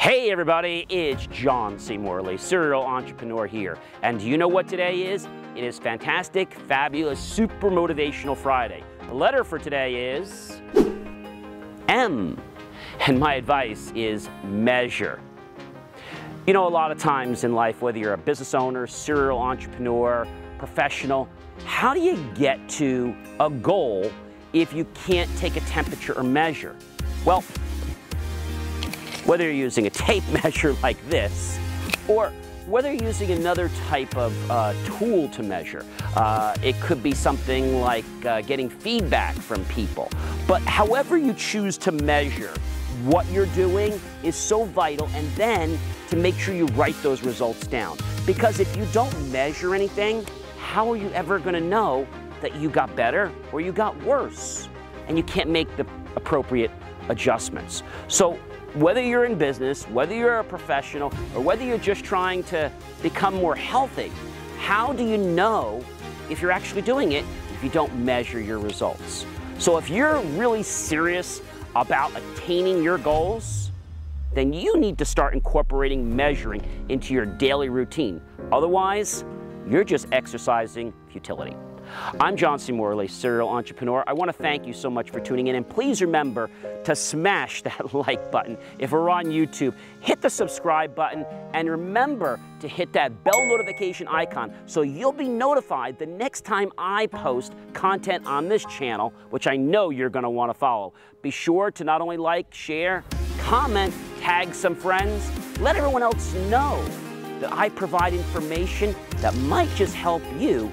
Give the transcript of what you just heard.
Hey everybody, it's John C. Morley, serial entrepreneur here. And do you know what today is? It is fantastic, fabulous, super motivational Friday. The letter for today is M. And my advice is measure. You know, a lot of times in life, whether you're a business owner, serial entrepreneur, professional, how do you get to a goal if you can't take a temperature or measure? Well, whether you're using a tape measure like this, or whether you're using another type of uh, tool to measure. Uh, it could be something like uh, getting feedback from people. But however you choose to measure, what you're doing is so vital, and then to make sure you write those results down. Because if you don't measure anything, how are you ever to know that you got better or you got worse? And you can't make the appropriate adjustments. So whether you're in business, whether you're a professional, or whether you're just trying to become more healthy, how do you know if you're actually doing it if you don't measure your results? So if you're really serious about attaining your goals, then you need to start incorporating measuring into your daily routine. Otherwise, you're just exercising futility. I'm John C. Morley, serial entrepreneur. I want to thank you so much for tuning in, and please remember to smash that like button. If we're on YouTube, hit the subscribe button, and remember to hit that bell notification icon so you'll be notified the next time I post content on this channel, which I know you're going to want to follow. Be sure to not only like, share, comment, tag some friends, let everyone else know that I provide information that might just help you